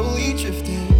Slowly drifting.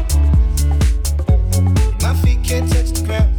feet can't touch the ground.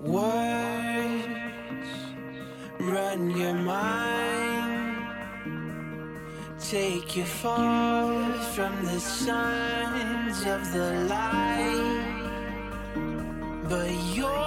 Words run your mind, take your thoughts from the signs of the light, but you're.